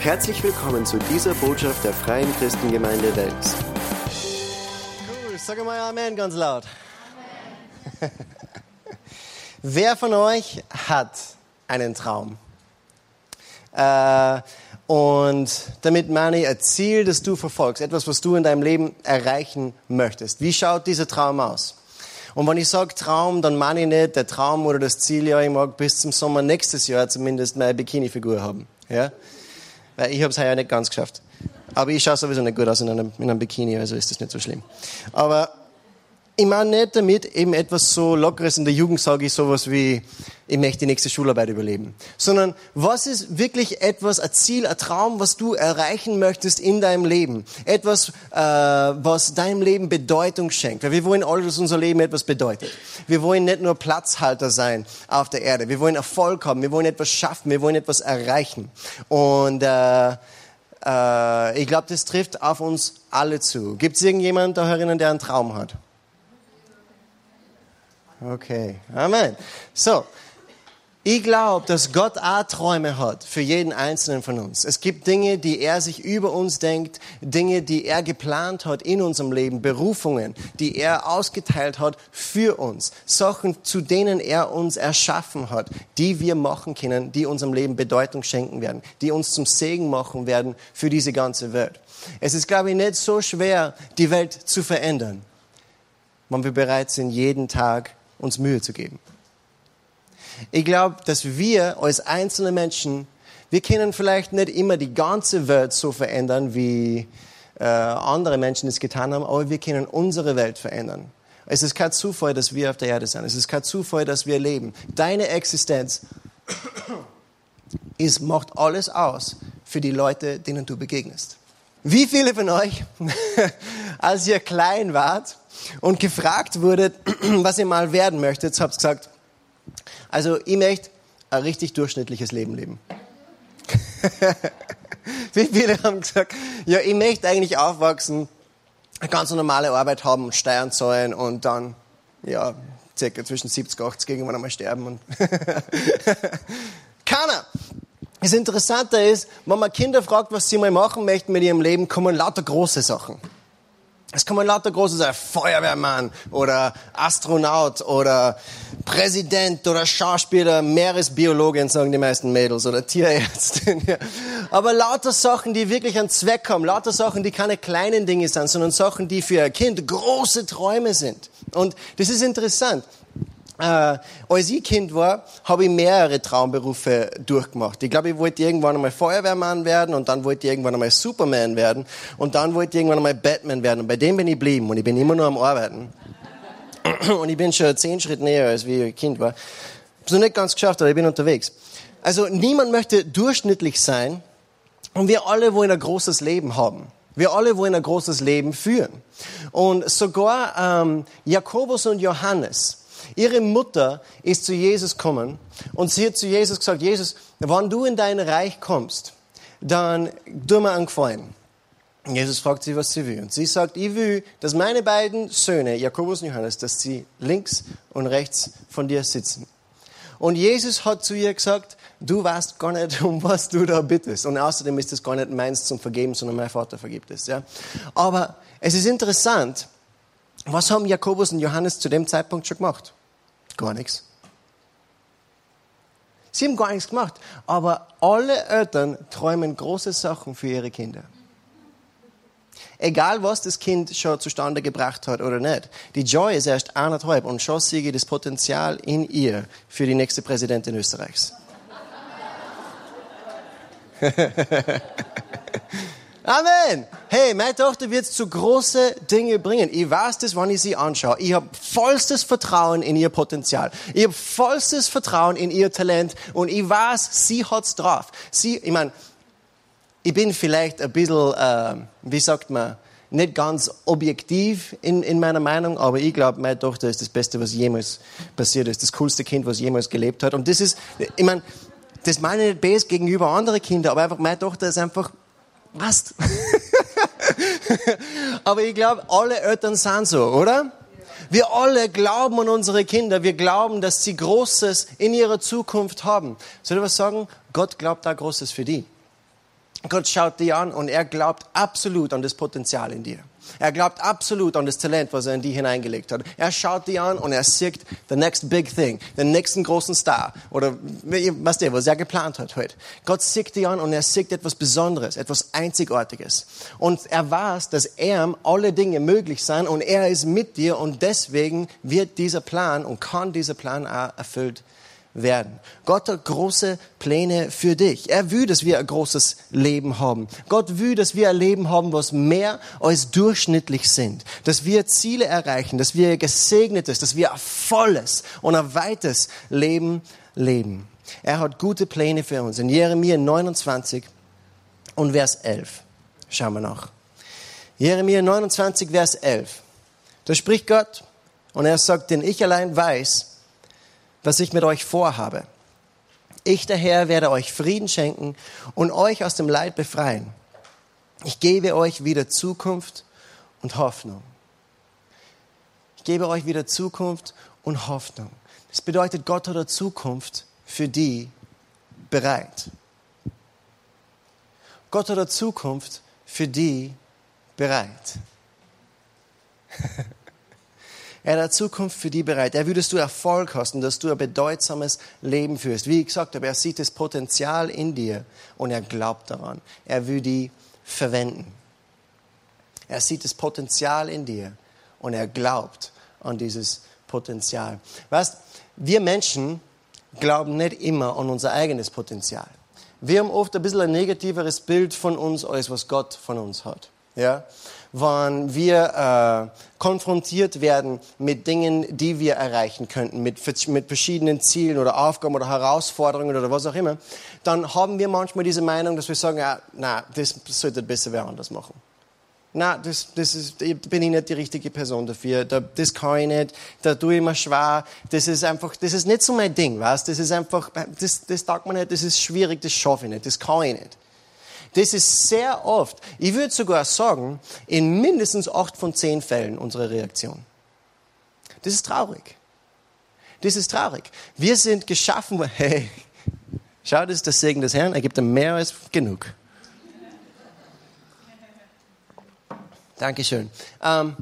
Herzlich willkommen zu dieser Botschaft der Freien Christengemeinde Wels. Cool, sag mal Amen ganz laut. Amen. Wer von euch hat einen Traum? Äh, und damit meine ich ein Ziel, das du verfolgst, etwas, was du in deinem Leben erreichen möchtest. Wie schaut dieser Traum aus? Und wenn ich sage Traum, dann meine ich nicht der Traum oder das Ziel, ja, ich mag bis zum Sommer nächstes Jahr zumindest meine Bikini-Figur haben. Ja? Weil ich habe es ja nicht ganz geschafft. Aber ich schaue sowieso nicht gut aus in einem, in einem Bikini, also ist das nicht so schlimm. Aber ich meine nicht damit eben etwas so Lockeres. In der Jugend sage ich sowas wie, ich möchte die nächste Schularbeit überleben. Sondern was ist wirklich etwas, ein Ziel, ein Traum, was du erreichen möchtest in deinem Leben? Etwas, äh, was deinem Leben Bedeutung schenkt. Weil wir wollen alle, dass unser Leben etwas bedeutet. Wir wollen nicht nur Platzhalter sein auf der Erde. Wir wollen Erfolg haben. Wir wollen etwas schaffen. Wir wollen etwas erreichen. Und äh, äh, ich glaube, das trifft auf uns alle zu. Gibt es irgendjemanden da herinnen, der einen Traum hat? Okay, Amen. So, ich glaube, dass Gott auch Träume hat für jeden Einzelnen von uns. Es gibt Dinge, die er sich über uns denkt, Dinge, die er geplant hat in unserem Leben, Berufungen, die er ausgeteilt hat für uns, Sachen, zu denen er uns erschaffen hat, die wir machen können, die unserem Leben Bedeutung schenken werden, die uns zum Segen machen werden für diese ganze Welt. Es ist, glaube ich, nicht so schwer, die Welt zu verändern, wenn wir bereit sind, jeden Tag uns Mühe zu geben. Ich glaube, dass wir als einzelne Menschen, wir können vielleicht nicht immer die ganze Welt so verändern, wie äh, andere Menschen es getan haben, aber wir können unsere Welt verändern. Es ist kein Zufall, dass wir auf der Erde sind. Es ist kein Zufall, dass wir leben. Deine Existenz ist, macht alles aus für die Leute, denen du begegnest. Wie viele von euch, als ihr klein wart, und gefragt wurde, was ihr mal werden möchtet, habt gesagt, also ich möchte ein richtig durchschnittliches Leben leben. Wie viele haben gesagt, ja, ich möchte eigentlich aufwachsen, eine ganz normale Arbeit haben Steuern zahlen und dann, ja, circa zwischen 70 und 80 irgendwann einmal sterben. Und Keiner. Das Interessante ist, wenn man Kinder fragt, was sie mal machen möchten mit ihrem Leben, kommen lauter große Sachen. Es kommen lauter große sein, Feuerwehrmann oder Astronaut oder Präsident oder Schauspieler, Meeresbiologin, sagen die meisten Mädels, oder Tierärztin. Ja. Aber lauter Sachen, die wirklich einen Zweck haben, lauter Sachen, die keine kleinen Dinge sind, sondern Sachen, die für ein Kind große Träume sind. Und das ist interessant. Äh, als ich Kind war, habe ich mehrere Traumberufe durchgemacht. Ich glaube, ich wollte irgendwann einmal Feuerwehrmann werden und dann wollte ich irgendwann einmal Superman werden und dann wollte ich irgendwann einmal Batman werden. Und bei dem bin ich geblieben und ich bin immer nur am Arbeiten. Und ich bin schon zehn Schritte näher, als wie ich Kind war. Ich noch nicht ganz geschafft, aber ich bin unterwegs. Also niemand möchte durchschnittlich sein und wir alle wollen ein großes Leben haben. Wir alle wollen ein großes Leben führen. Und sogar ähm, Jakobus und Johannes, Ihre Mutter ist zu Jesus gekommen und sie hat zu Jesus gesagt, Jesus, wenn du in dein Reich kommst, dann tu mir einen Gefallen. Jesus fragt sie, was sie will. Und sie sagt, ich will, dass meine beiden Söhne, Jakobus und Johannes, dass sie links und rechts von dir sitzen. Und Jesus hat zu ihr gesagt, du weißt gar nicht, um was du da bittest. Und außerdem ist es gar nicht meins zum Vergeben, sondern mein Vater vergibt es. Ja? Aber es ist interessant, was haben Jakobus und Johannes zu dem Zeitpunkt schon gemacht? Gar nichts. Sie haben gar nichts gemacht. Aber alle Eltern träumen große Sachen für ihre Kinder. Egal, was das Kind schon zustande gebracht hat oder nicht. Die Joy ist erst eineinhalb und schon sehe ich das Potenzial in ihr für die nächste Präsidentin Österreichs. Amen. Hey, meine Tochter wird zu große Dinge bringen. Ich weiß das, wenn ich sie anschaue. Ich habe vollstes Vertrauen in ihr Potenzial. Ich habe vollstes Vertrauen in ihr Talent und ich weiß, sie hat's drauf. Sie, ich meine, ich bin vielleicht ein bisschen, äh, wie sagt man, nicht ganz objektiv in, in meiner Meinung, aber ich glaube, meine Tochter ist das Beste, was jemals passiert ist. Das coolste Kind, was jemals gelebt hat. Und das ist, ich meine, das meine ich nicht best gegenüber anderen Kindern, aber einfach meine Tochter ist einfach was? Aber ich glaube, alle Eltern sind so, oder? Wir alle glauben an unsere Kinder. Wir glauben, dass sie Großes in ihrer Zukunft haben. Soll ich was sagen? Gott glaubt da Großes für die. Gott schaut dich an und er glaubt absolut an das Potenzial in dir. Er glaubt absolut an das Talent, was er in dich hineingelegt hat. Er schaut dich an und er sieht the next big thing, den nächsten großen Star oder was der, was er geplant hat heute. Gott sieht dich an und er sieht etwas Besonderes, etwas Einzigartiges. Und er weiß, dass er alle Dinge möglich sind und er ist mit dir und deswegen wird dieser Plan und kann dieser Plan auch erfüllt werden. Gott hat große Pläne für dich. Er will, dass wir ein großes Leben haben. Gott will, dass wir ein Leben haben, was mehr als durchschnittlich sind. Dass wir Ziele erreichen, dass wir gesegnetes, dass wir ein volles und ein weites Leben leben. Er hat gute Pläne für uns. In Jeremia 29 und Vers 11. Schauen wir nach. Jeremia 29, Vers 11. Da spricht Gott und er sagt, denn ich allein weiß, was ich mit euch vorhabe. Ich, der Herr, werde euch Frieden schenken und euch aus dem Leid befreien. Ich gebe euch wieder Zukunft und Hoffnung. Ich gebe euch wieder Zukunft und Hoffnung. Das bedeutet, Gott hat eine Zukunft für die bereit. Gott hat eine Zukunft für die bereit. Er hat Zukunft für die bereit. Er dass du Erfolg hast und dass du ein bedeutsames Leben führst. Wie ich gesagt habe, er sieht das Potenzial in dir und er glaubt daran. Er will die verwenden. Er sieht das Potenzial in dir und er glaubt an dieses Potenzial. Weißt, wir Menschen glauben nicht immer an unser eigenes Potenzial. Wir haben oft ein bisschen ein negativeres Bild von uns, als was Gott von uns hat. Ja? Wann wir äh, konfrontiert werden mit Dingen, die wir erreichen könnten, mit, mit verschiedenen Zielen oder Aufgaben oder Herausforderungen oder was auch immer, dann haben wir manchmal diese Meinung, dass wir sagen, ja, na, das sollte besser wer anders machen. Na, das, das ist, bin ich nicht die richtige Person dafür. Da, das kann ich nicht. Da tue ich mir schwer. Das ist einfach, das ist nicht so mein Ding, weißt? Das ist einfach, das, das taugt mir nicht. Das ist schwierig. Das schaffe ich nicht. Das kann ich nicht. Das ist sehr oft, ich würde sogar sagen, in mindestens acht von zehn Fällen unsere Reaktion. Das ist traurig. Das ist traurig. Wir sind geschaffen, hey, schau, das ist der Segen des Herrn, er gibt ihm mehr als genug. Dankeschön. Ähm,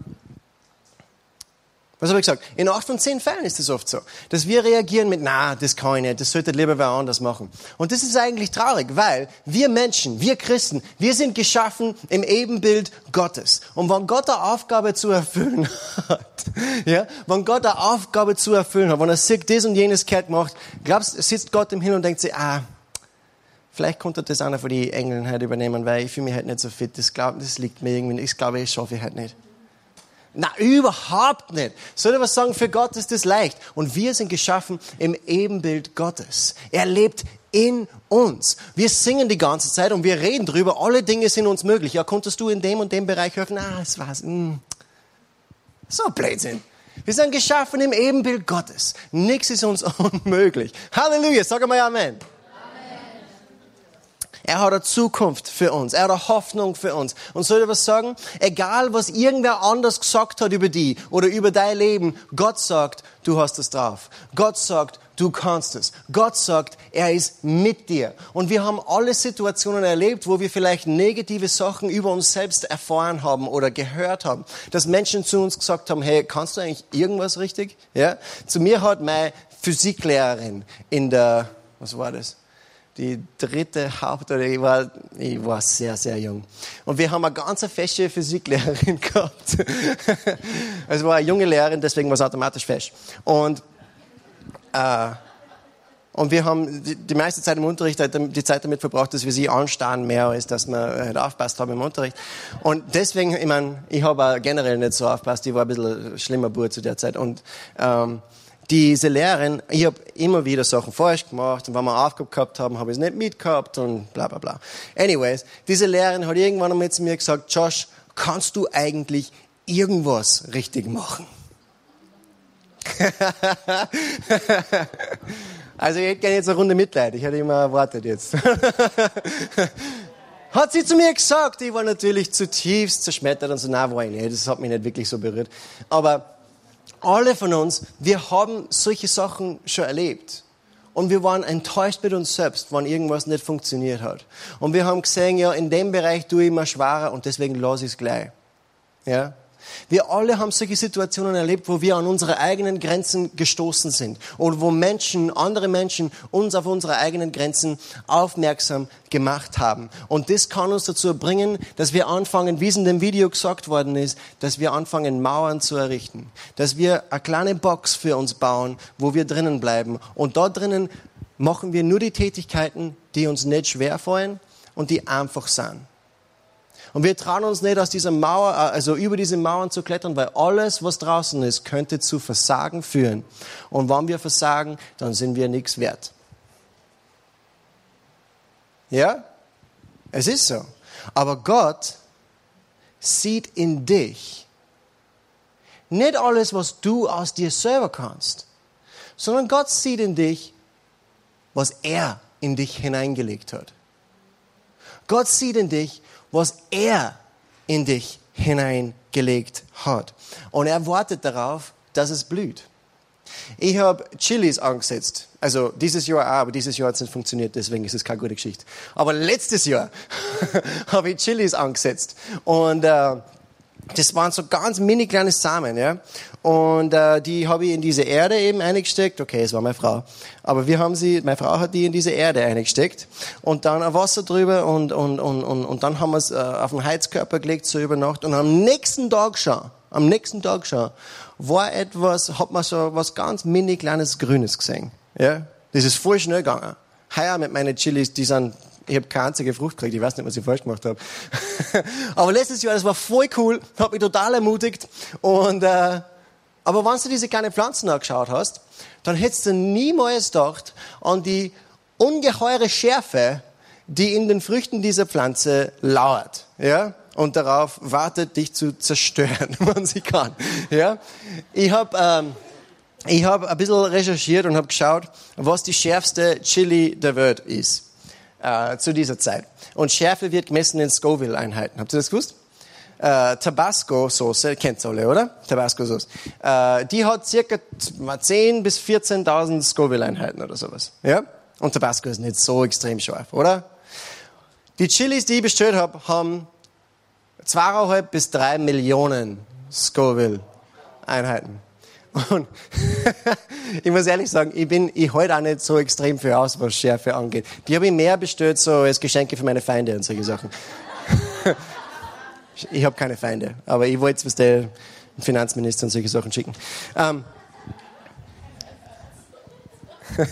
was habe ich gesagt? In acht von zehn Fällen ist es oft so, dass wir reagieren mit, na, das kann ich nicht, das sollte lieber wer anders machen. Und das ist eigentlich traurig, weil wir Menschen, wir Christen, wir sind geschaffen im Ebenbild Gottes. Und wenn Gott eine Aufgabe zu erfüllen hat, ja, wenn Gott eine Aufgabe zu erfüllen hat, wenn er sieht, das und jenes kehrt macht, glaubst, sitzt Gott im Himmel und denkt sich, ah, vielleicht konnte das einer von den Engeln halt übernehmen, weil ich fühle mich halt nicht so fit, das, glaub, das liegt mir irgendwie, ich glaube, ich schaffe ich halt nicht. Na, überhaupt nicht. Soll ich was sagen? Für Gott ist das leicht. Und wir sind geschaffen im Ebenbild Gottes. Er lebt in uns. Wir singen die ganze Zeit und wir reden drüber. Alle Dinge sind uns möglich. Ja, konntest du in dem und dem Bereich helfen? Ah, das war's. Hm. So Blödsinn. Wir sind geschaffen im Ebenbild Gottes. Nichts ist uns unmöglich. Halleluja. Sag mal Amen. Er hat eine Zukunft für uns. Er hat eine Hoffnung für uns. Und soll ich was sagen? Egal, was irgendwer anders gesagt hat über die oder über dein Leben, Gott sagt, du hast es drauf. Gott sagt, du kannst es. Gott sagt, er ist mit dir. Und wir haben alle Situationen erlebt, wo wir vielleicht negative Sachen über uns selbst erfahren haben oder gehört haben. Dass Menschen zu uns gesagt haben, hey, kannst du eigentlich irgendwas richtig? Ja? Zu mir hat meine Physiklehrerin in der, was war das? Die dritte Haupt- oder ich war, ich war sehr, sehr jung. Und wir haben eine ganz feste Physiklehrerin gehabt. es war eine junge Lehrerin, deswegen war es automatisch fest. Und, äh, und wir haben die, die meiste Zeit im Unterricht die Zeit damit verbracht, dass wir sie anstarren mehr, als dass wir halt aufpasst haben im Unterricht. Und deswegen, ich meine, ich habe generell nicht so aufpasst, ich war ein bisschen schlimmer Bub zu der Zeit. Und ähm, diese Lehrerin, ich habe immer wieder Sachen falsch gemacht und wenn wir Aufgabe gehabt haben, habe ich es nicht mitgehabt und bla bla bla. Anyways, diese Lehrerin hat irgendwann einmal zu mir gesagt, Josh, kannst du eigentlich irgendwas richtig machen? also ich hätte gerne jetzt eine Runde Mitleid, ich hätte immer erwartet jetzt. hat sie zu mir gesagt, ich war natürlich zutiefst zerschmettert und so, nein, war ich nicht, das hat mich nicht wirklich so berührt. Aber alle von uns, wir haben solche Sachen schon erlebt. und wir waren enttäuscht mit uns selbst, wenn irgendwas nicht funktioniert hat. Und wir haben gesehen, ja, in dem Bereich tue ich immer schwerer und deswegen lasse ich es gleich. Ja? Wir alle haben solche Situationen erlebt, wo wir an unsere eigenen Grenzen gestoßen sind oder wo Menschen, andere Menschen uns auf unsere eigenen Grenzen aufmerksam gemacht haben. Und das kann uns dazu bringen, dass wir anfangen, wie es in dem Video gesagt worden ist, dass wir anfangen, Mauern zu errichten. Dass wir eine kleine Box für uns bauen, wo wir drinnen bleiben. Und dort drinnen machen wir nur die Tätigkeiten, die uns nicht schwerfallen und die einfach sind. Und wir trauen uns nicht aus dieser Mauer, äh, also über diese Mauern zu klettern, weil alles, was draußen ist, könnte zu Versagen führen. Und wenn wir versagen, dann sind wir nichts wert. Ja? Es ist so. Aber Gott sieht in dich nicht alles, was du aus dir selber kannst, sondern Gott sieht in dich, was er in dich hineingelegt hat. Gott sieht in dich, was er in dich hineingelegt hat. Und er wartet darauf, dass es blüht. Ich habe Chilis angesetzt. Also dieses Jahr auch, aber dieses Jahr hat es nicht funktioniert, deswegen ist es keine gute Geschichte. Aber letztes Jahr habe ich Chilis angesetzt. Und äh, das waren so ganz mini kleine Samen, ja. Und äh, die habe ich in diese Erde eben eingesteckt. Okay, es war meine Frau. Aber wir haben sie, meine Frau hat die in diese Erde eingesteckt. Und dann ein Wasser drüber und, und, und, und, und dann haben wir es äh, auf den Heizkörper gelegt, so über Nacht. Und am nächsten Tag schon, am nächsten Tag schon, war etwas, hat man so was ganz mini kleines Grünes gesehen. Ja. Das ist voll schnell gegangen. Heuer mit meinen Chilis, die sind ich habe keine einzige Frucht gekriegt. Ich weiß nicht, was ich falsch gemacht habe. aber letztes Jahr, das war voll cool. Hat mich total ermutigt. Und, äh, aber wenn du diese kleinen Pflanzen angeschaut hast, dann hättest du niemals gedacht an die ungeheure Schärfe, die in den Früchten dieser Pflanze lauert. Ja? Und darauf wartet, dich zu zerstören, wenn sie kann. Ja? Ich habe... Ähm, ich habe ein bisschen recherchiert und habe geschaut, was die schärfste Chili der Welt ist äh, zu dieser Zeit. Und Schärfe wird gemessen in Scoville-Einheiten. Habt ihr das gewusst? Äh, Tabasco-Soße, kennt ihr alle, oder? Tabasco-Soße. Äh, die hat circa 10.000 bis 14.000 Scoville-Einheiten oder sowas. Ja? Und Tabasco ist nicht so extrem scharf, oder? Die Chilis, die ich bestellt habe, haben zweieinhalb bis drei Millionen Scoville-Einheiten. Und ich muss ehrlich sagen, ich bin, ich halte auch nicht so extrem viel aus, was Schärfe angeht. Die habe ich mehr bestellt so als Geschenke für meine Feinde und solche Sachen. ich habe keine Feinde, aber ich wollte was der Finanzminister und solche Sachen schicken. Ähm.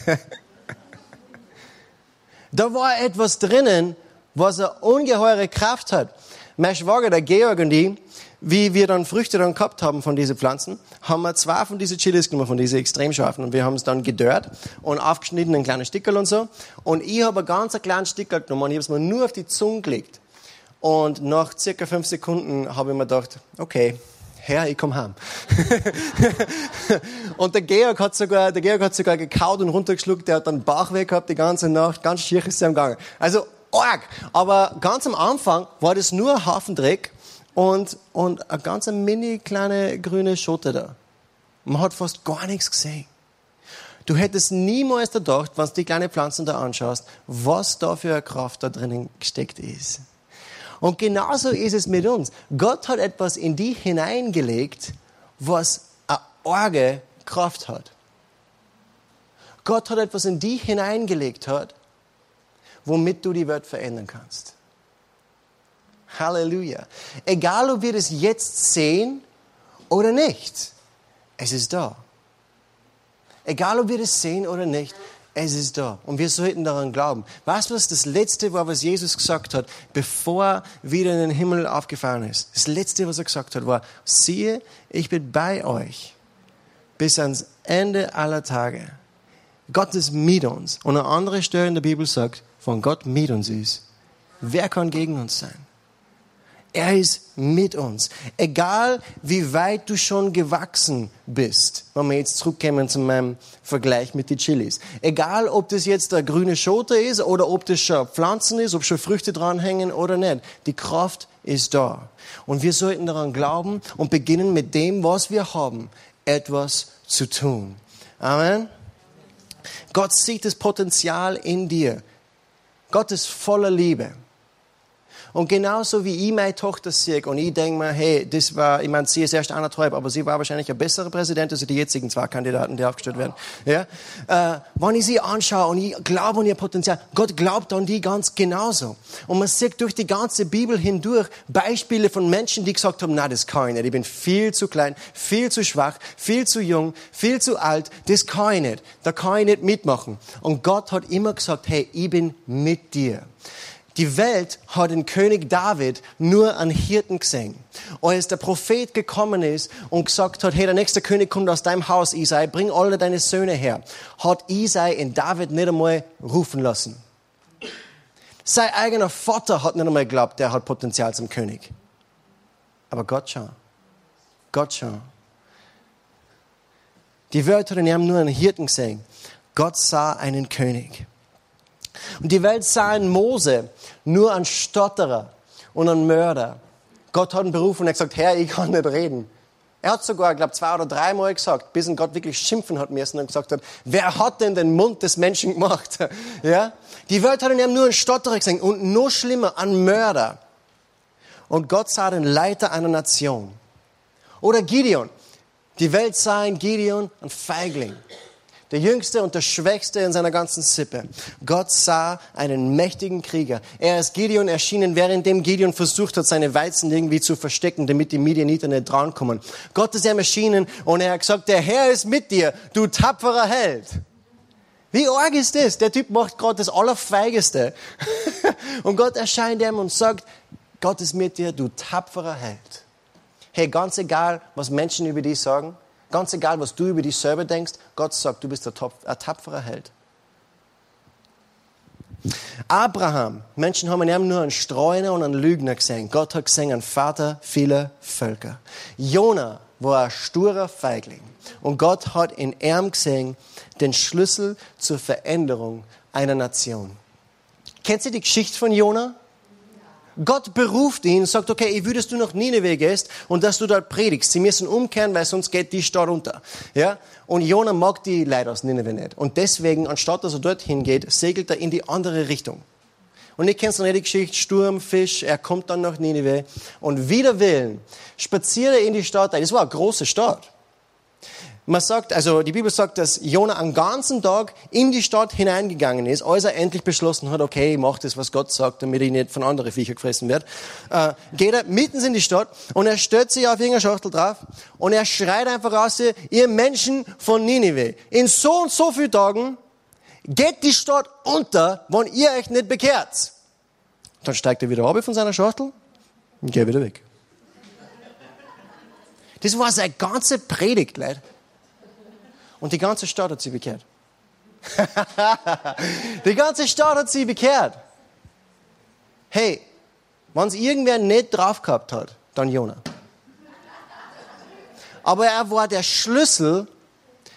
da war etwas drinnen, was eine ungeheure Kraft hat. Mein Schwager, der Georg und ich, wie wir dann Früchte dann gehabt haben von diesen Pflanzen, haben wir zwei von diesen Chilis genommen, von diesen extrem scharfen. Und wir haben es dann gedörrt und aufgeschnitten in kleine Stickel und so. Und ich habe ein ganz kleines Stickel genommen und ich habe es mir nur auf die Zunge gelegt. Und nach circa fünf Sekunden habe ich mir gedacht, okay, Herr, ich komm heim. und der Georg hat sogar, der Georg hat sogar gekaut und runtergeschluckt, der hat dann Bauch weg gehabt die ganze Nacht, ganz schier ist er am Gange. Also, arg. Aber ganz am Anfang war das nur ein Haufen Dreck und, und eine ganz mini kleine grüne Schote da. Man hat fast gar nichts gesehen. Du hättest niemals gedacht, wenn du die kleinen Pflanzen da anschaust, was da für eine Kraft da drinnen gesteckt ist. Und genauso ist es mit uns. Gott hat etwas in die hineingelegt, was eine arge Kraft hat. Gott hat etwas in die hineingelegt hat, womit du die Welt verändern kannst. Halleluja. Egal, ob wir das jetzt sehen oder nicht, es ist da. Egal, ob wir das sehen oder nicht, es ist da. Und wir sollten daran glauben. Was das Letzte war, was Jesus gesagt hat, bevor er wieder in den Himmel aufgefahren ist? Das Letzte, was er gesagt hat, war, siehe, ich bin bei euch bis ans Ende aller Tage. Gott ist mit uns. Und eine andere Stelle in der Bibel sagt, von Gott mit uns ist. Wer kann gegen uns sein? Er ist mit uns. Egal, wie weit du schon gewachsen bist, wenn wir jetzt zurückkommen zu meinem Vergleich mit den Chilis. Egal, ob das jetzt der grüne Schote ist oder ob das schon Pflanzen ist, ob schon Früchte dranhängen oder nicht. Die Kraft ist da. Und wir sollten daran glauben und beginnen mit dem, was wir haben, etwas zu tun. Amen. Gott sieht das Potenzial in dir. Gott ist voller Liebe. Und genauso wie ich meine Tochter sehe und ich denke mir, hey, das war, ich meine, sie ist erst anderthalb, aber sie war wahrscheinlich ein besserer Präsident als die jetzigen zwei Kandidaten, die aufgestellt werden. Ja? Äh, wenn ich sie anschaue und ich glaube an ihr Potenzial, Gott glaubt an die ganz genauso. Und man sieht durch die ganze Bibel hindurch Beispiele von Menschen, die gesagt haben, na, das kann ich nicht. Ich bin viel zu klein, viel zu schwach, viel zu jung, viel zu alt. Das kann ich nicht. Da kann ich nicht mitmachen. Und Gott hat immer gesagt, hey, ich bin mit dir. Die Welt hat den König David nur an Hirten gesehen. Als der Prophet gekommen ist und gesagt hat, hey, der nächste König kommt aus deinem Haus, Isai, bring alle deine Söhne her, hat Isai in David nicht einmal rufen lassen. Sein eigener Vater hat nicht einmal geglaubt, der hat Potenzial zum König. Aber Gott schon. Gott schon. Die Welt hat in ihm nur einen Hirten gesehen. Gott sah einen König. Und die Welt sah in Mose nur einen Stotterer und einen Mörder. Gott hat ihn berufen und er hat gesagt, Herr, ich kann nicht reden. Er hat sogar, ich glaube, zwei oder dreimal gesagt, bis ihn Gott wirklich schimpfen hat müssen und gesagt hat, wer hat denn den Mund des Menschen gemacht? ja? Die Welt hat in ihm nur einen Stotterer gesehen und noch schlimmer, einen Mörder. Und Gott sah den Leiter einer Nation. Oder Gideon. Die Welt sah in Gideon einen Feigling der jüngste und der schwächste in seiner ganzen Sippe. Gott sah einen mächtigen Krieger. Er ist Gideon erschienen, währenddem Gideon versucht hat, seine Weizen irgendwie zu verstecken, damit die Midianiter nicht drankommen. Gott ist ihm erschienen und er hat gesagt, der Herr ist mit dir, du tapferer Held. Wie arg ist das? Der Typ macht gerade das Allerfeigeste. und Gott erscheint ihm und sagt, Gott ist mit dir, du tapferer Held. Hey, ganz egal, was Menschen über dich sagen, Ganz egal, was du über dich selber denkst, Gott sagt, du bist ein, tapferer Held. Abraham, Menschen haben in ihm nur einen Streuner und einen Lügner gesehen. Gott hat gesehen einen Vater vieler Völker. Jona war ein sturer Feigling. Und Gott hat in ihm gesehen den Schlüssel zur Veränderung einer Nation. Kennt ihr die Geschichte von Jona? Gott beruft ihn sagt, okay, ich will, dass du nach Nineveh gehst und dass du dort predigst. Sie müssen umkehren, weil sonst geht die Stadt runter. Ja? Und Jona mag die Leute aus Nineveh nicht. Und deswegen, anstatt dass er dorthin geht, segelt er in die andere Richtung. Und ich noch nicht die Geschichte, Sturm, Fisch, er kommt dann nach Nineveh und wider Willen spaziert er in die Stadt. Das war eine große Stadt. Man sagt, also die Bibel sagt, dass Jona einen ganzen Tag in die Stadt hineingegangen ist, als er endlich beschlossen hat, okay, ich mache das, was Gott sagt, damit ich nicht von anderen Viecher gefressen werde. Äh, geht er mitten in die Stadt und er stellt sich auf irgendeine Schachtel drauf und er schreit einfach raus, ihr Menschen von Ninive, in so und so vielen Tagen geht die Stadt unter, wenn ihr euch nicht bekehrt. Dann steigt er wieder ab von seiner Schachtel und geht wieder weg. Das war seine ganze Predigt, Leute. Und die ganze Stadt hat sie bekehrt. die ganze Stadt hat sie bekehrt. Hey, wenn es irgendwer nicht drauf gehabt hat, dann Jona. Aber er war der Schlüssel,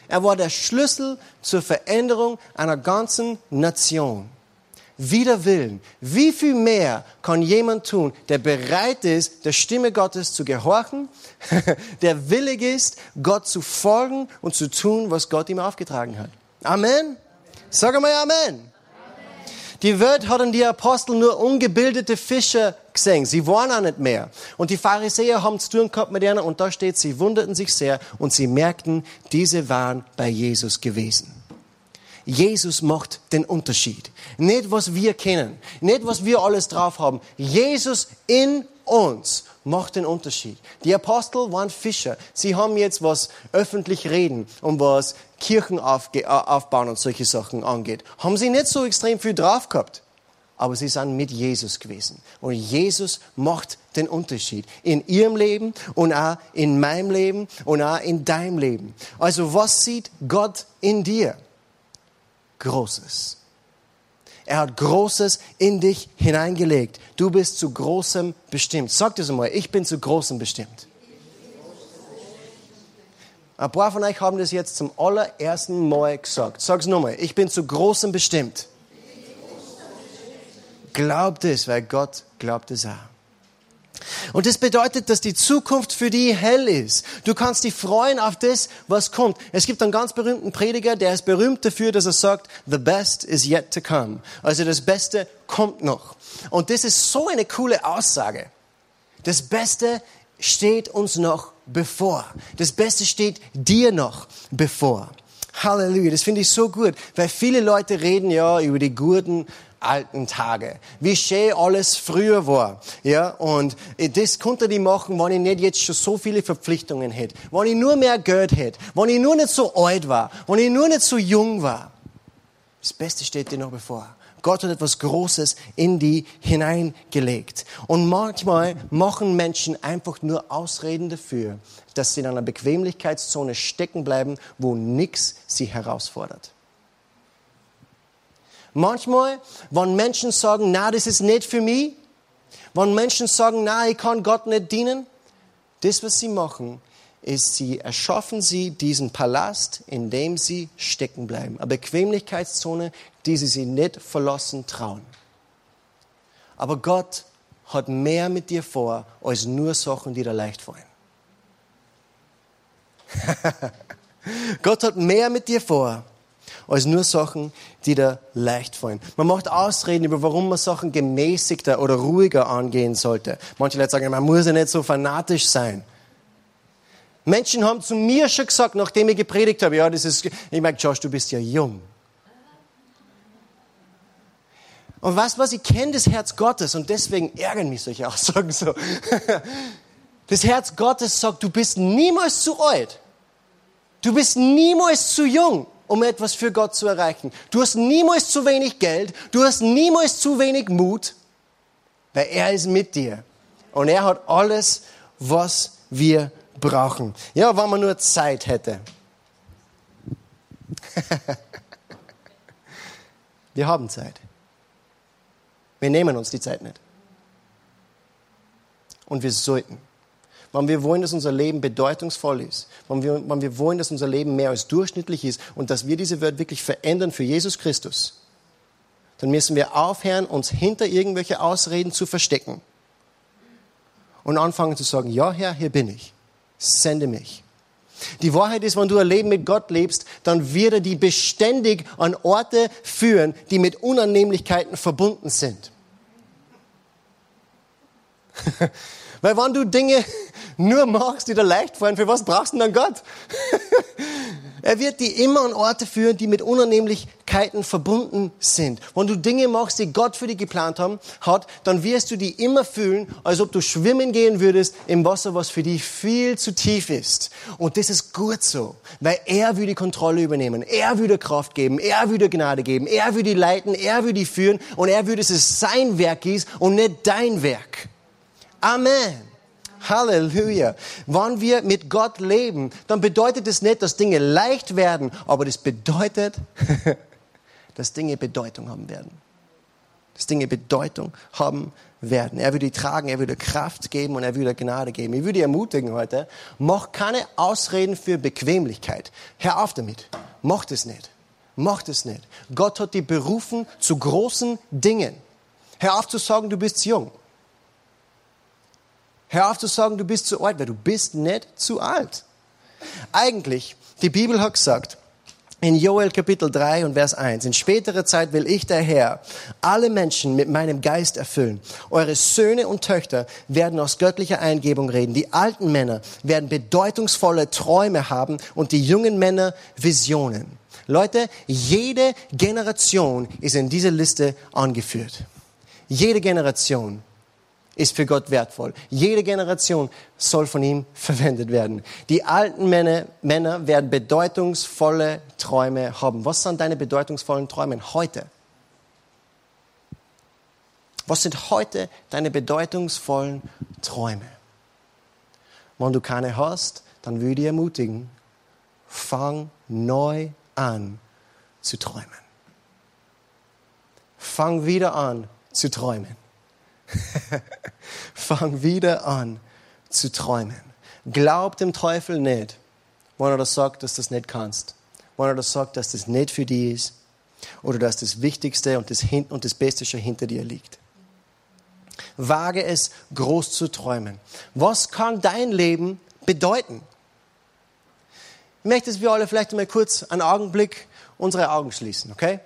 er war der Schlüssel zur Veränderung einer ganzen Nation wider Willen. Wie viel mehr kann jemand tun, der bereit ist, der Stimme Gottes zu gehorchen, der willig ist, Gott zu folgen und zu tun, was Gott ihm aufgetragen hat? Amen. Sag einmal Amen. Die Welt hatten die Apostel nur ungebildete Fischer gesehen. Sie waren auch nicht mehr. Und die Pharisäer haben zu tun gehabt mit ihnen und da steht, sie wunderten sich sehr und sie merkten, diese waren bei Jesus gewesen. Jesus macht den Unterschied. Nicht, was wir kennen, nicht, was wir alles drauf haben. Jesus in uns macht den Unterschied. Die Apostel waren Fischer. Sie haben jetzt was öffentlich reden und was Kirchen aufbauen und solche Sachen angeht. Haben sie nicht so extrem viel drauf gehabt. Aber sie sind mit Jesus gewesen. Und Jesus macht den Unterschied. In ihrem Leben und auch in meinem Leben und auch in deinem Leben. Also was sieht Gott in dir? Großes. Er hat Großes in dich hineingelegt. Du bist zu Großem bestimmt. Sag das einmal, ich bin zu Großem bestimmt. Ein paar von euch haben das jetzt zum allerersten Mal gesagt. Sag es nochmal, ich bin zu Großem bestimmt. Glaubt es, weil Gott glaubt es auch. Und das bedeutet, dass die Zukunft für die hell ist. Du kannst dich freuen auf das, was kommt. Es gibt einen ganz berühmten Prediger, der ist berühmt dafür, dass er sagt, the best is yet to come. Also das Beste kommt noch. Und das ist so eine coole Aussage. Das Beste steht uns noch bevor. Das Beste steht dir noch bevor. Halleluja, das finde ich so gut, weil viele Leute reden ja über die guten alten Tage. Wie schön alles früher war. Ja, und das konnte die machen, wenn ich nicht jetzt schon so viele Verpflichtungen hätte. Wenn ich nur mehr Geld hätte. Wenn ich nur nicht so alt war. Wenn ich nur nicht so jung war. Das Beste steht dir noch bevor. Gott hat etwas Großes in die hineingelegt. Und manchmal machen Menschen einfach nur Ausreden dafür, dass sie in einer Bequemlichkeitszone stecken bleiben, wo nichts sie herausfordert. Manchmal, wenn Menschen sagen, na, das ist nicht für mich, wenn Menschen sagen, na, ich kann Gott nicht dienen, das, was sie machen, ist, sie erschaffen sie diesen Palast, in dem sie stecken bleiben. Eine Bequemlichkeitszone, die sie sich nicht verlassen trauen. Aber Gott hat mehr mit dir vor, als nur Sachen, die dir leicht fallen. Gott hat mehr mit dir vor, als nur Sachen, die dir leicht fallen. Man macht Ausreden über, warum man Sachen gemäßigter oder ruhiger angehen sollte. Manche Leute sagen, man muss ja nicht so fanatisch sein. Menschen haben zu mir schon gesagt, nachdem ich gepredigt habe, ja, das ist, ich meine, Josh, du bist ja jung. Und weißt was, ich kenne das Herz Gottes und deswegen ärgern mich solche Aussagen so. Das Herz Gottes sagt, du bist niemals zu alt. Du bist niemals zu jung, um etwas für Gott zu erreichen. Du hast niemals zu wenig Geld. Du hast niemals zu wenig Mut, weil er ist mit dir. Und er hat alles, was wir brauchen. Ja, wenn man nur Zeit hätte. wir haben Zeit. Wir nehmen uns die Zeit nicht. Und wir sollten. Wenn wir wollen, dass unser Leben bedeutungsvoll ist, wenn wir, wenn wir wollen, dass unser Leben mehr als durchschnittlich ist und dass wir diese Welt wirklich verändern für Jesus Christus, dann müssen wir aufhören, uns hinter irgendwelche Ausreden zu verstecken und anfangen zu sagen, ja Herr, hier bin ich sende mich. Die Wahrheit ist, wenn du ein Leben mit Gott lebst, dann wird er die beständig an Orte führen, die mit Unannehmlichkeiten verbunden sind. Weil wenn du Dinge nur machst, die dir leicht fallen, für was brauchst du dann Gott? Er wird die immer an Orte führen, die mit Unannehmlichkeiten verbunden sind. Wenn du Dinge machst, die Gott für dich geplant haben, hat, dann wirst du die immer fühlen, als ob du schwimmen gehen würdest im Wasser, was für dich viel zu tief ist. Und das ist gut so, weil er will die Kontrolle übernehmen. Er will dir Kraft geben. Er will dir Gnade geben. Er will die leiten. Er will die führen. Und er will, dass es sein Werk ist und nicht dein Werk. Amen. Halleluja. Wenn wir mit Gott leben, dann bedeutet es nicht, dass Dinge leicht werden, aber das bedeutet, dass Dinge Bedeutung haben werden. Dass Dinge Bedeutung haben werden. Er die tragen, er dir Kraft geben und er dir Gnade geben. Ich würde ermutigen heute, mach keine Ausreden für Bequemlichkeit. Hör auf damit. Mach das nicht. Mach das nicht. Gott hat dich berufen zu großen Dingen. Hör auf zu sagen, du bist jung. Hör auf zu sagen, du bist zu alt, weil du bist nicht zu alt. Eigentlich, die Bibel hat gesagt, in Joel Kapitel 3 und Vers 1, in späterer Zeit will ich der Herr alle Menschen mit meinem Geist erfüllen. Eure Söhne und Töchter werden aus göttlicher Eingebung reden. Die alten Männer werden bedeutungsvolle Träume haben und die jungen Männer Visionen. Leute, jede Generation ist in dieser Liste angeführt. Jede Generation ist für Gott wertvoll. Jede Generation soll von ihm verwendet werden. Die alten Männer, Männer werden bedeutungsvolle Träume haben. Was sind deine bedeutungsvollen Träume heute? Was sind heute deine bedeutungsvollen Träume? Wenn du keine hast, dann würde ich ermutigen, fang neu an zu träumen. Fang wieder an zu träumen. Fang wieder an zu träumen. Glaub dem Teufel nicht, wenn er das sagt, dass du das nicht kannst. Wenn er das sagt, dass das nicht für dich ist. Oder dass das Wichtigste und das, und das Beste schon hinter dir liegt. wage es groß zu träumen. Was kann dein Leben bedeuten? Ich möchte, dass wir alle vielleicht mal kurz einen Augenblick unsere Augen schließen, okay?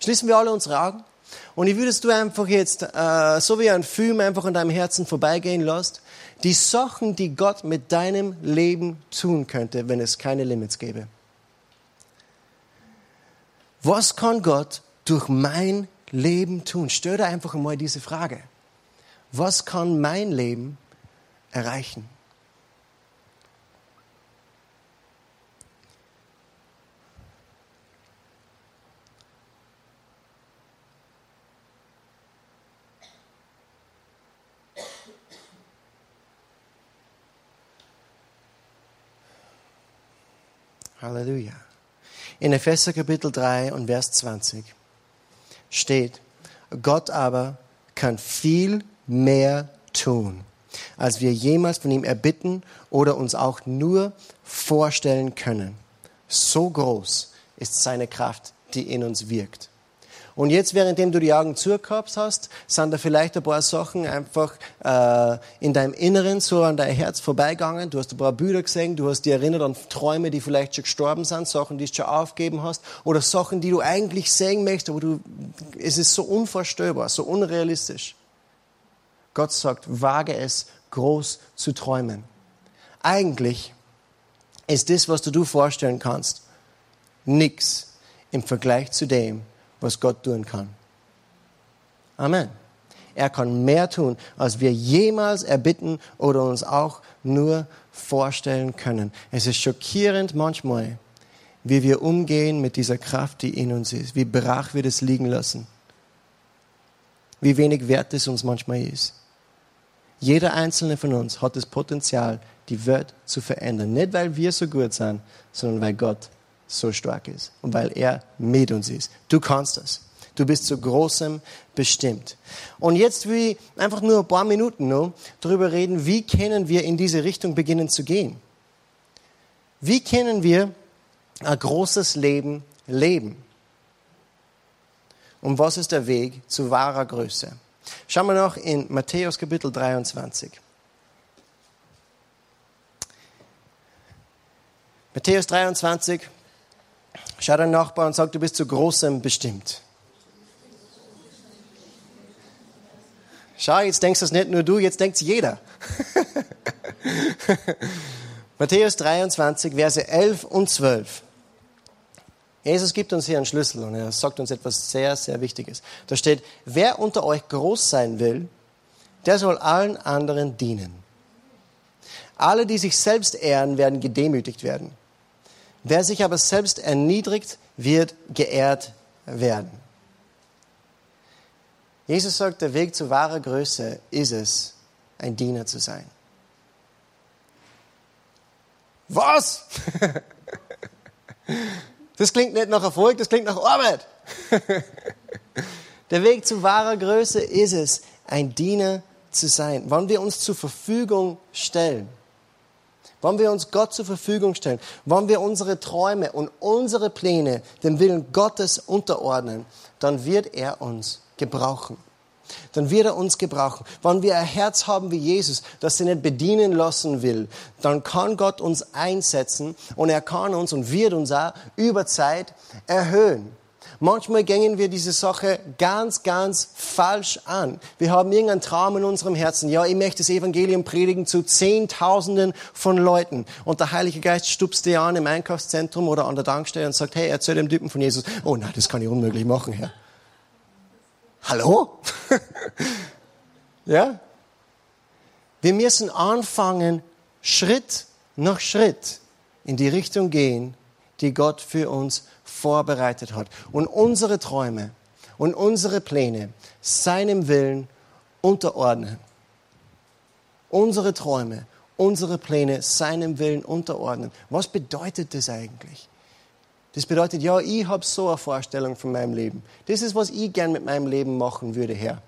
Schließen wir alle unsere Augen? Und ich würde es du einfach jetzt, äh, so wie ein Film, einfach an deinem Herzen vorbeigehen lässt. Die Sachen, die Gott mit deinem Leben tun könnte, wenn es keine Limits gäbe. Was kann Gott durch mein Leben tun? Stell dir einfach einmal diese Frage. Was kann mein Leben erreichen? Halleluja. In Epheser Kapitel 3 und Vers 20 steht, Gott aber kann viel mehr tun, als wir jemals von ihm erbitten oder uns auch nur vorstellen können. So groß ist seine Kraft, die in uns wirkt. Und jetzt, währenddem du die Augen zugehabt hast, sind da vielleicht ein paar Sachen einfach äh, in deinem Inneren so an dein Herz vorbeigegangen. Du hast ein paar Bilder gesehen, du hast dich erinnert an Träume, die vielleicht schon gestorben sind, Sachen, die du schon aufgeben hast, oder Sachen, die du eigentlich sehen möchtest, aber du, es ist so unvorstellbar, so unrealistisch. Gott sagt, wage es, groß zu träumen. Eigentlich ist das, was du dir vorstellen kannst, nichts im Vergleich zu dem, was Gott tun kann. Amen. Er kann mehr tun, als wir jemals erbitten oder uns auch nur vorstellen können. Es ist schockierend manchmal, wie wir umgehen mit dieser Kraft, die in uns ist, wie brach wir das liegen lassen, wie wenig wert es uns manchmal ist. Jeder einzelne von uns hat das Potenzial, die Welt zu verändern. Nicht, weil wir so gut sind, sondern weil Gott so stark ist und weil er mit uns ist. Du kannst das. Du bist zu Großem bestimmt. Und jetzt will ich einfach nur ein paar Minuten nur darüber reden, wie können wir in diese Richtung beginnen zu gehen? Wie können wir ein großes Leben leben? Und was ist der Weg zu wahrer Größe? Schauen wir noch in Matthäus Kapitel 23. Matthäus 23, Schau deinen Nachbar und sag, du bist zu Großem bestimmt. Schau, jetzt denkst das nicht nur du, jetzt denkt jeder. Matthäus 23, Verse 11 und 12. Jesus gibt uns hier einen Schlüssel und er sagt uns etwas sehr, sehr Wichtiges. Da steht, wer unter euch groß sein will, der soll allen anderen dienen. Alle, die sich selbst ehren, werden gedemütigt werden. Wer sich aber selbst erniedrigt, wird geehrt werden. Jesus sagt, der Weg zu wahrer Größe ist es, ein Diener zu sein. Was? Das klingt nicht nach Erfolg, das klingt nach Arbeit. Der Weg zu wahrer Größe ist es, ein Diener zu sein. Wann wir uns zur Verfügung stellen, wollen wir uns Gott zur Verfügung stellen? Wollen wir unsere Träume und unsere Pläne dem Willen Gottes unterordnen? Dann wird er uns gebrauchen. Dann wird er uns gebrauchen. Wenn wir ein Herz haben wie Jesus, das sie nicht bedienen lassen will, dann kann Gott uns einsetzen und er kann uns und wird uns auch über Zeit erhöhen. Manchmal gängen wir diese Sache ganz, ganz falsch an. Wir haben irgendeinen Traum in unserem Herzen. Ja, ich möchte das Evangelium predigen zu Zehntausenden von Leuten. Und der Heilige Geist stupst dir an im Einkaufszentrum oder an der Tankstelle und sagt, hey, erzähl dem Typen von Jesus. Oh nein, das kann ich unmöglich machen, Herr. Hallo? ja? Wir müssen anfangen, Schritt nach Schritt in die Richtung gehen, die Gott für uns vorbereitet hat. Und unsere Träume und unsere Pläne seinem Willen unterordnen. Unsere Träume, unsere Pläne seinem Willen unterordnen. Was bedeutet das eigentlich? Das bedeutet, ja, ich habe so eine Vorstellung von meinem Leben. Das ist, was ich gern mit meinem Leben machen würde, Herr.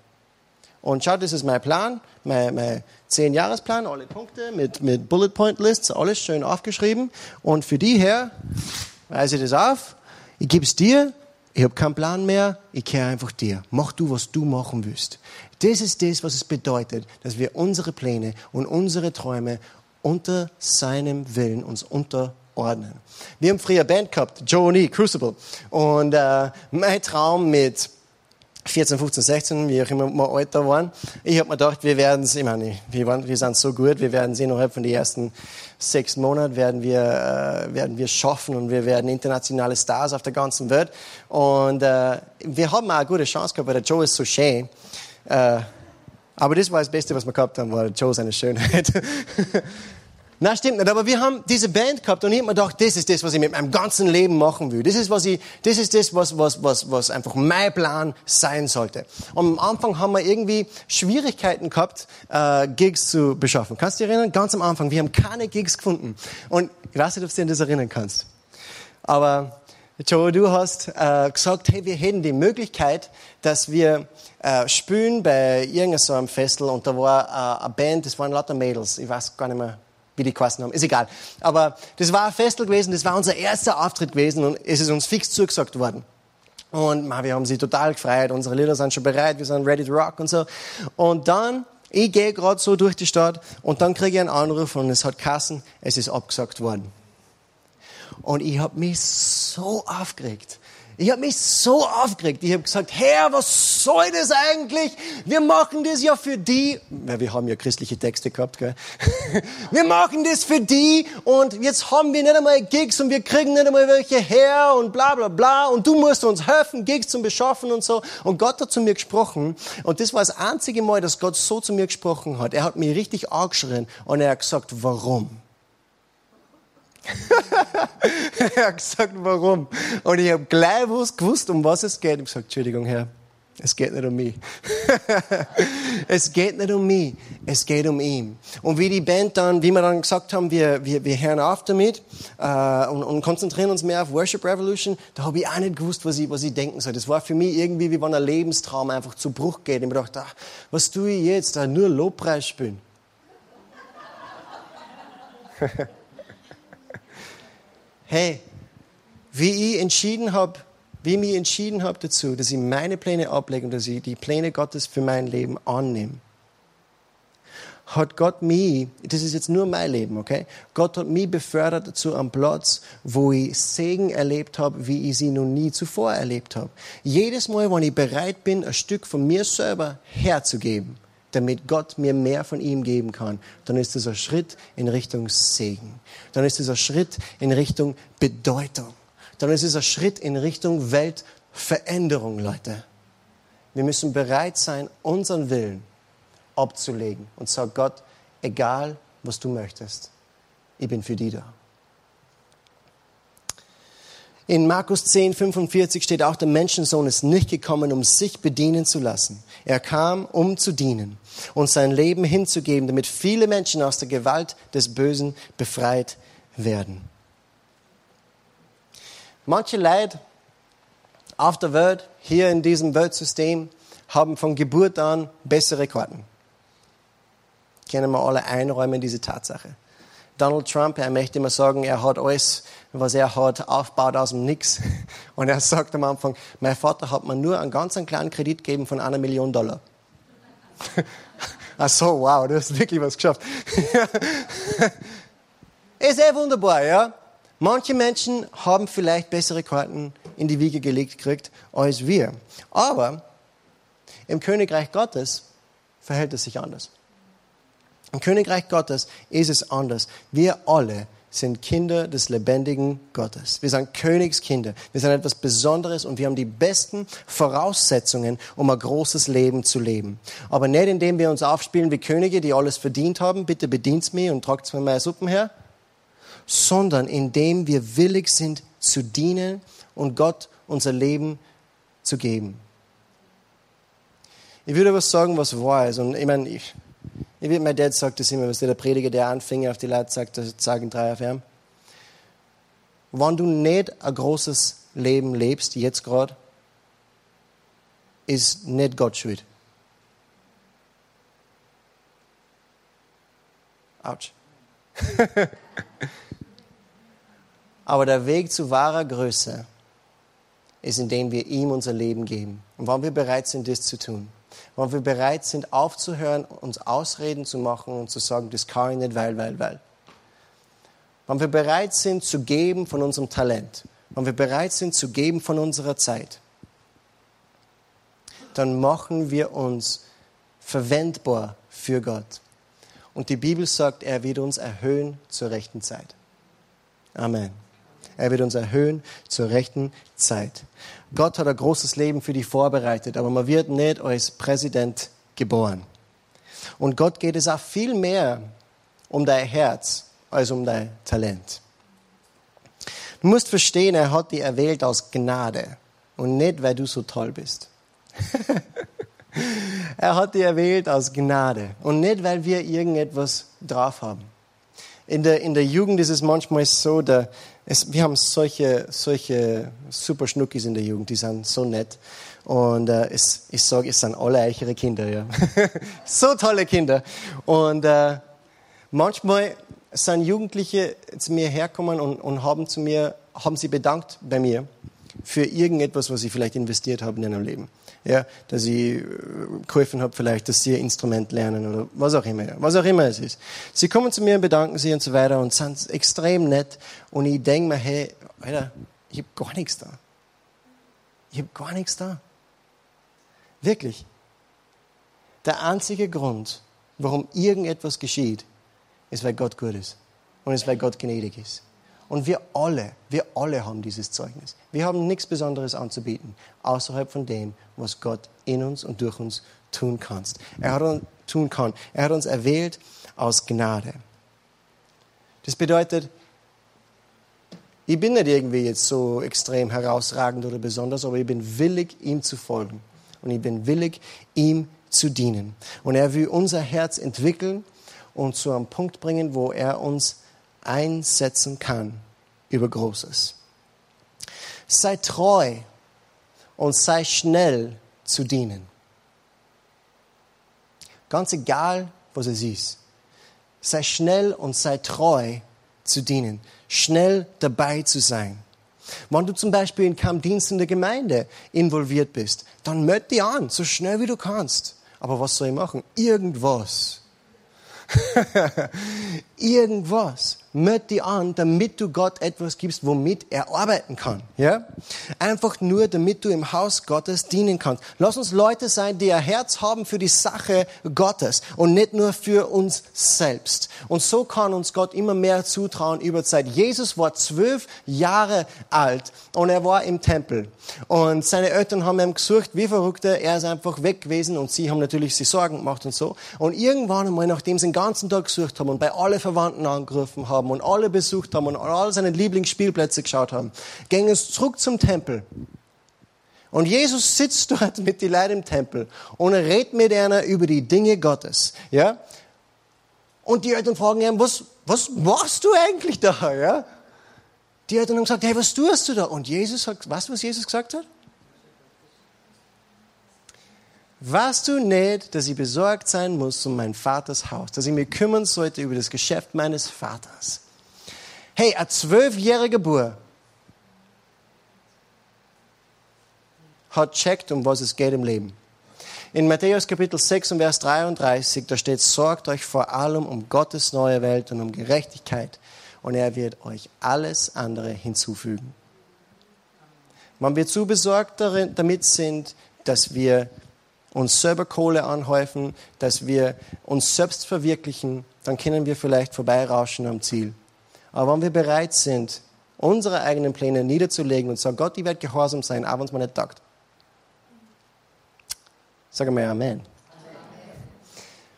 Und schau, das ist mein Plan, mein, mein Zehn-Jahresplan, alle Punkte mit, mit Bullet Point Lists, alles schön aufgeschrieben. Und für die her weise ich das auf ich gebe es dir Ich habe keinen Plan mehr, ich kehre einfach dir. Mach du, was du machen willst. Das ist das, was es bedeutet, dass wir unsere Pläne und unsere Träume unter seinem Willen uns unterordnen. Wir haben früher Band gehabt, Joe und ich, Crucible. Und äh, mein Traum mit 14, 15, 16, wie auch immer wir älter waren. Ich habe mir gedacht, wir werden es, ich meine, wir, waren, wir sind so gut, wir werden es innerhalb von den ersten sechs Monaten werden wir, äh, werden wir schaffen und wir werden internationale Stars auf der ganzen Welt. Und äh, wir haben auch eine gute Chance gehabt, weil der Joe ist so schön. Äh, aber das war das Beste, was wir gehabt haben, war Joe seine Schönheit. Na, stimmt nicht. Aber wir haben diese Band gehabt und ich habe mir gedacht, das ist das, was ich mit meinem ganzen Leben machen will. Das ist, was ich, das ist das, was, was, was, was einfach mein Plan sein sollte. Und am Anfang haben wir irgendwie Schwierigkeiten gehabt, äh, Gigs zu beschaffen. Kannst du dich erinnern? Ganz am Anfang. Wir haben keine Gigs gefunden. Und ich weiß nicht, ob du dich an das erinnern kannst. Aber Joe, du hast äh, gesagt, hey, wir hätten die Möglichkeit, dass wir äh, spielen bei irgendeinem Festival und da war äh, eine Band, das waren lauter Mädels. Ich weiß gar nicht mehr, wie die geheißen haben, ist egal. Aber das war ein Festival gewesen, das war unser erster Auftritt gewesen und es ist uns fix zugesagt worden. Und man, wir haben sie total gefreut, unsere Lieder sind schon bereit, wir sind ready to rock und so. Und dann, ich gehe gerade so durch die Stadt und dann kriege ich einen Anruf und es hat Kassen, es ist abgesagt worden. Und ich habe mich so aufgeregt. Ich habe mich so aufgeregt. Ich habe gesagt, Herr, was soll das eigentlich? Wir machen das ja für die. Ja, wir haben ja christliche Texte gehabt, gell? Wir machen das für die und jetzt haben wir nicht einmal Gigs und wir kriegen nicht einmal welche her und bla bla bla und du musst uns helfen, Gigs zum Beschaffen und so. Und Gott hat zu mir gesprochen und das war das einzige Mal, dass Gott so zu mir gesprochen hat. Er hat mich richtig angeschrien und er hat gesagt, warum? er hat gesagt, warum? Und ich habe gleich gewusst, um was es geht. Ich habe gesagt, Entschuldigung, Herr, es geht nicht um mich. es geht nicht um mich, es geht um ihn. Und wie die Band dann, wie wir dann gesagt haben, wir, wir, wir hören auf damit äh, und, und konzentrieren uns mehr auf Worship Revolution, da habe ich auch nicht gewusst, was ich, was ich denken soll. Das war für mich irgendwie, wie wenn ein Lebenstraum einfach zu Bruch geht. Ich habe gedacht, ach, was tue ich jetzt? Da nur Lobpreis spielen. hey, wie ich entschieden habe, wie ich mich entschieden habe dazu, dass ich meine Pläne ablege und dass ich die Pläne Gottes für mein Leben annehme, hat Gott mich, das ist jetzt nur mein Leben, okay? Gott hat mich befördert dazu am Platz, wo ich Segen erlebt habe, wie ich sie noch nie zuvor erlebt habe. Jedes Mal, wenn ich bereit bin, ein Stück von mir selber herzugeben, damit Gott mir mehr von ihm geben kann, dann ist es ein Schritt in Richtung Segen. Dann ist es ein Schritt in Richtung Bedeutung. Dann ist es ein Schritt in Richtung Weltveränderung, Leute. Wir müssen bereit sein, unseren Willen abzulegen und sagen, Gott, egal was du möchtest, ich bin für dich da. In Markus 10, 45 steht auch, der Menschensohn ist nicht gekommen, um sich bedienen zu lassen. Er kam, um zu dienen und sein Leben hinzugeben, damit viele Menschen aus der Gewalt des Bösen befreit werden. Manche Leute auf der Welt, hier in diesem Weltsystem, haben von Geburt an bessere Karten. Kennen wir alle einräumen, diese Tatsache. Donald Trump, er möchte immer sagen, er hat alles, was er hat, aufgebaut aus dem Nix. Und er sagt am Anfang, mein Vater hat mir nur einen ganz kleinen Kredit gegeben von einer Million Dollar. Ach so, wow, du hast wirklich was geschafft. Ist eh wunderbar, ja? Manche Menschen haben vielleicht bessere Karten in die Wiege gelegt gekriegt als wir. Aber im Königreich Gottes verhält es sich anders. Im Königreich Gottes ist es anders. Wir alle sind Kinder des lebendigen Gottes. Wir sind Königskinder. Wir sind etwas Besonderes und wir haben die besten Voraussetzungen, um ein großes Leben zu leben. Aber nicht indem wir uns aufspielen wie Könige, die alles verdient haben. Bitte bedient mir und tragt mir meine Suppen her. Sondern indem wir willig sind zu dienen und Gott unser Leben zu geben. Ich würde was sagen, was wahr ist. Und ich meine, ich, ich wie mein Dad sagt das immer, was der Prediger, der Anfänger auf die Leute sagt, das sagen drei auf ihm. Wenn du nicht ein großes Leben lebst, jetzt gerade, ist nicht Gott schuld. Autsch. Aber der Weg zu wahrer Größe ist, indem wir ihm unser Leben geben. Und wann wir bereit sind, das zu tun. Wann wir bereit sind, aufzuhören, uns Ausreden zu machen und zu sagen, das kann ich nicht, weil, weil, weil. Wann wir bereit sind, zu geben von unserem Talent. Wann wir bereit sind, zu geben von unserer Zeit. Dann machen wir uns verwendbar für Gott. Und die Bibel sagt, er wird uns erhöhen zur rechten Zeit. Amen. Er wird uns erhöhen zur rechten Zeit. Gott hat ein großes Leben für dich vorbereitet, aber man wird nicht als Präsident geboren. Und Gott geht es auch viel mehr um dein Herz als um dein Talent. Du musst verstehen, er hat dich erwählt aus Gnade und nicht, weil du so toll bist. er hat dich erwählt aus Gnade und nicht, weil wir irgendetwas drauf haben. In der, in der Jugend ist es manchmal so, da, es, wir haben solche, solche super Schnuckis in der Jugend, die sind so nett. Und äh, es, ich sage, es sind alle eichere Kinder, ja. so tolle Kinder. Und äh, manchmal sind Jugendliche zu mir herkommen und, und haben zu mir, haben sie bedankt bei mir für irgendetwas, was sie vielleicht investiert haben in ihrem Leben ja, dass ich äh, geholfen habe, vielleicht, dass sie ein Instrument lernen oder was auch immer, was auch immer es ist. Sie kommen zu mir und bedanken sich und so weiter und sind extrem nett und ich denke mir, hey, Alter, ich habe gar nichts da. Ich habe gar nichts da. Wirklich. Der einzige Grund, warum irgendetwas geschieht, ist, weil Gott gut ist und ist, weil Gott gnädig ist. Und wir alle, wir alle haben dieses Zeugnis. Wir haben nichts Besonderes anzubieten, außerhalb von dem, was Gott in uns und durch uns tun kannst. Er hat uns tun kann. Er hat uns erwählt aus Gnade. Das bedeutet, ich bin nicht irgendwie jetzt so extrem herausragend oder besonders, aber ich bin willig, ihm zu folgen. Und ich bin willig, ihm zu dienen. Und er will unser Herz entwickeln und zu einem Punkt bringen, wo er uns einsetzen kann über Großes. Sei treu und sei schnell zu dienen. Ganz egal, was es ist. Sei schnell und sei treu zu dienen. Schnell dabei zu sein. Wenn du zum Beispiel in Kampfdienst in der Gemeinde involviert bist, dann meld dich an, so schnell wie du kannst. Aber was soll ich machen? Irgendwas. Irgendwas meld die an, damit du Gott etwas gibst, womit er arbeiten kann. Ja? Einfach nur, damit du im Haus Gottes dienen kannst. Lass uns Leute sein, die ein Herz haben für die Sache Gottes und nicht nur für uns selbst. Und so kann uns Gott immer mehr zutrauen über Zeit. Jesus war zwölf Jahre alt und er war im Tempel. Und seine Eltern haben ihm gesucht, wie verrückte. Er ist einfach weg gewesen und sie haben natürlich sich Sorgen gemacht und so. Und irgendwann einmal, nachdem sie den ganzen Tag gesucht haben und bei alle Verwandten angerufen haben, haben und alle besucht haben und alle seine Lieblingsspielplätze geschaut haben, gingen zurück zum Tempel. Und Jesus sitzt dort mit den Leuten im Tempel und redet mit einer über die Dinge Gottes. Ja? Und die Eltern fragen ihn, was, was machst du eigentlich da? Ja? Die Eltern haben gesagt, hey, was tust du da? Und Jesus hat, weißt du, was Jesus gesagt hat? Weißt du nicht, dass ich besorgt sein muss um mein Vaters Haus, dass ich mich kümmern sollte über das Geschäft meines Vaters? Hey, ein zwölfjähriger Bub hat checkt, um was es geht im Leben. In Matthäus Kapitel 6 und Vers 33, da steht, sorgt euch vor allem um Gottes neue Welt und um Gerechtigkeit und er wird euch alles andere hinzufügen. Wenn wir zu besorgt damit sind, dass wir uns selber Kohle anhäufen, dass wir uns selbst verwirklichen, dann können wir vielleicht vorbeirauschen am Ziel. Aber wenn wir bereit sind, unsere eigenen Pläne niederzulegen und sagen, Gott, ich werde gehorsam sein, auch wenn es mir nicht taugt. Sagen wir Amen.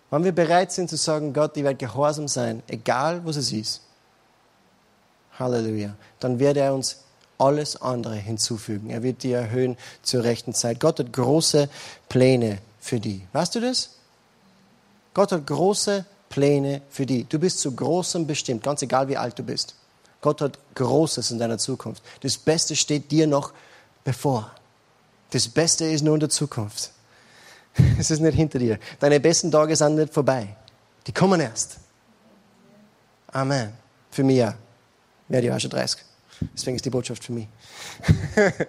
Wenn wir bereit sind zu sagen, Gott, ich werde gehorsam sein, egal was es ist, Halleluja, dann wird er uns alles andere hinzufügen. Er wird die erhöhen zur rechten Zeit. Gott hat große Pläne für die. Weißt du das? Gott hat große Pläne für die. Du bist zu Großem bestimmt, ganz egal wie alt du bist. Gott hat Großes in deiner Zukunft. Das Beste steht dir noch bevor. Das Beste ist nur in der Zukunft. Es ist nicht hinter dir. Deine besten Tage sind nicht vorbei. Die kommen erst. Amen. Für mich ja. Werde ich auch schon 30. Deswegen ist die Botschaft für mich.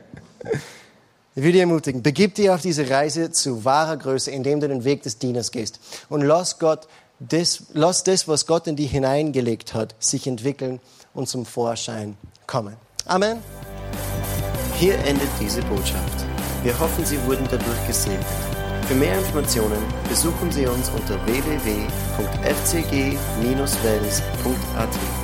Ich will dich ermutigen, begib dich auf diese Reise zu wahrer Größe, indem du den Weg des Dieners gehst. Und lass Gott das, lass das, was Gott in dich hineingelegt hat, sich entwickeln und zum Vorschein kommen. Amen. Hier endet diese Botschaft. Wir hoffen, Sie wurden dadurch gesegnet. Für mehr Informationen besuchen Sie uns unter www.fcg-wells.at.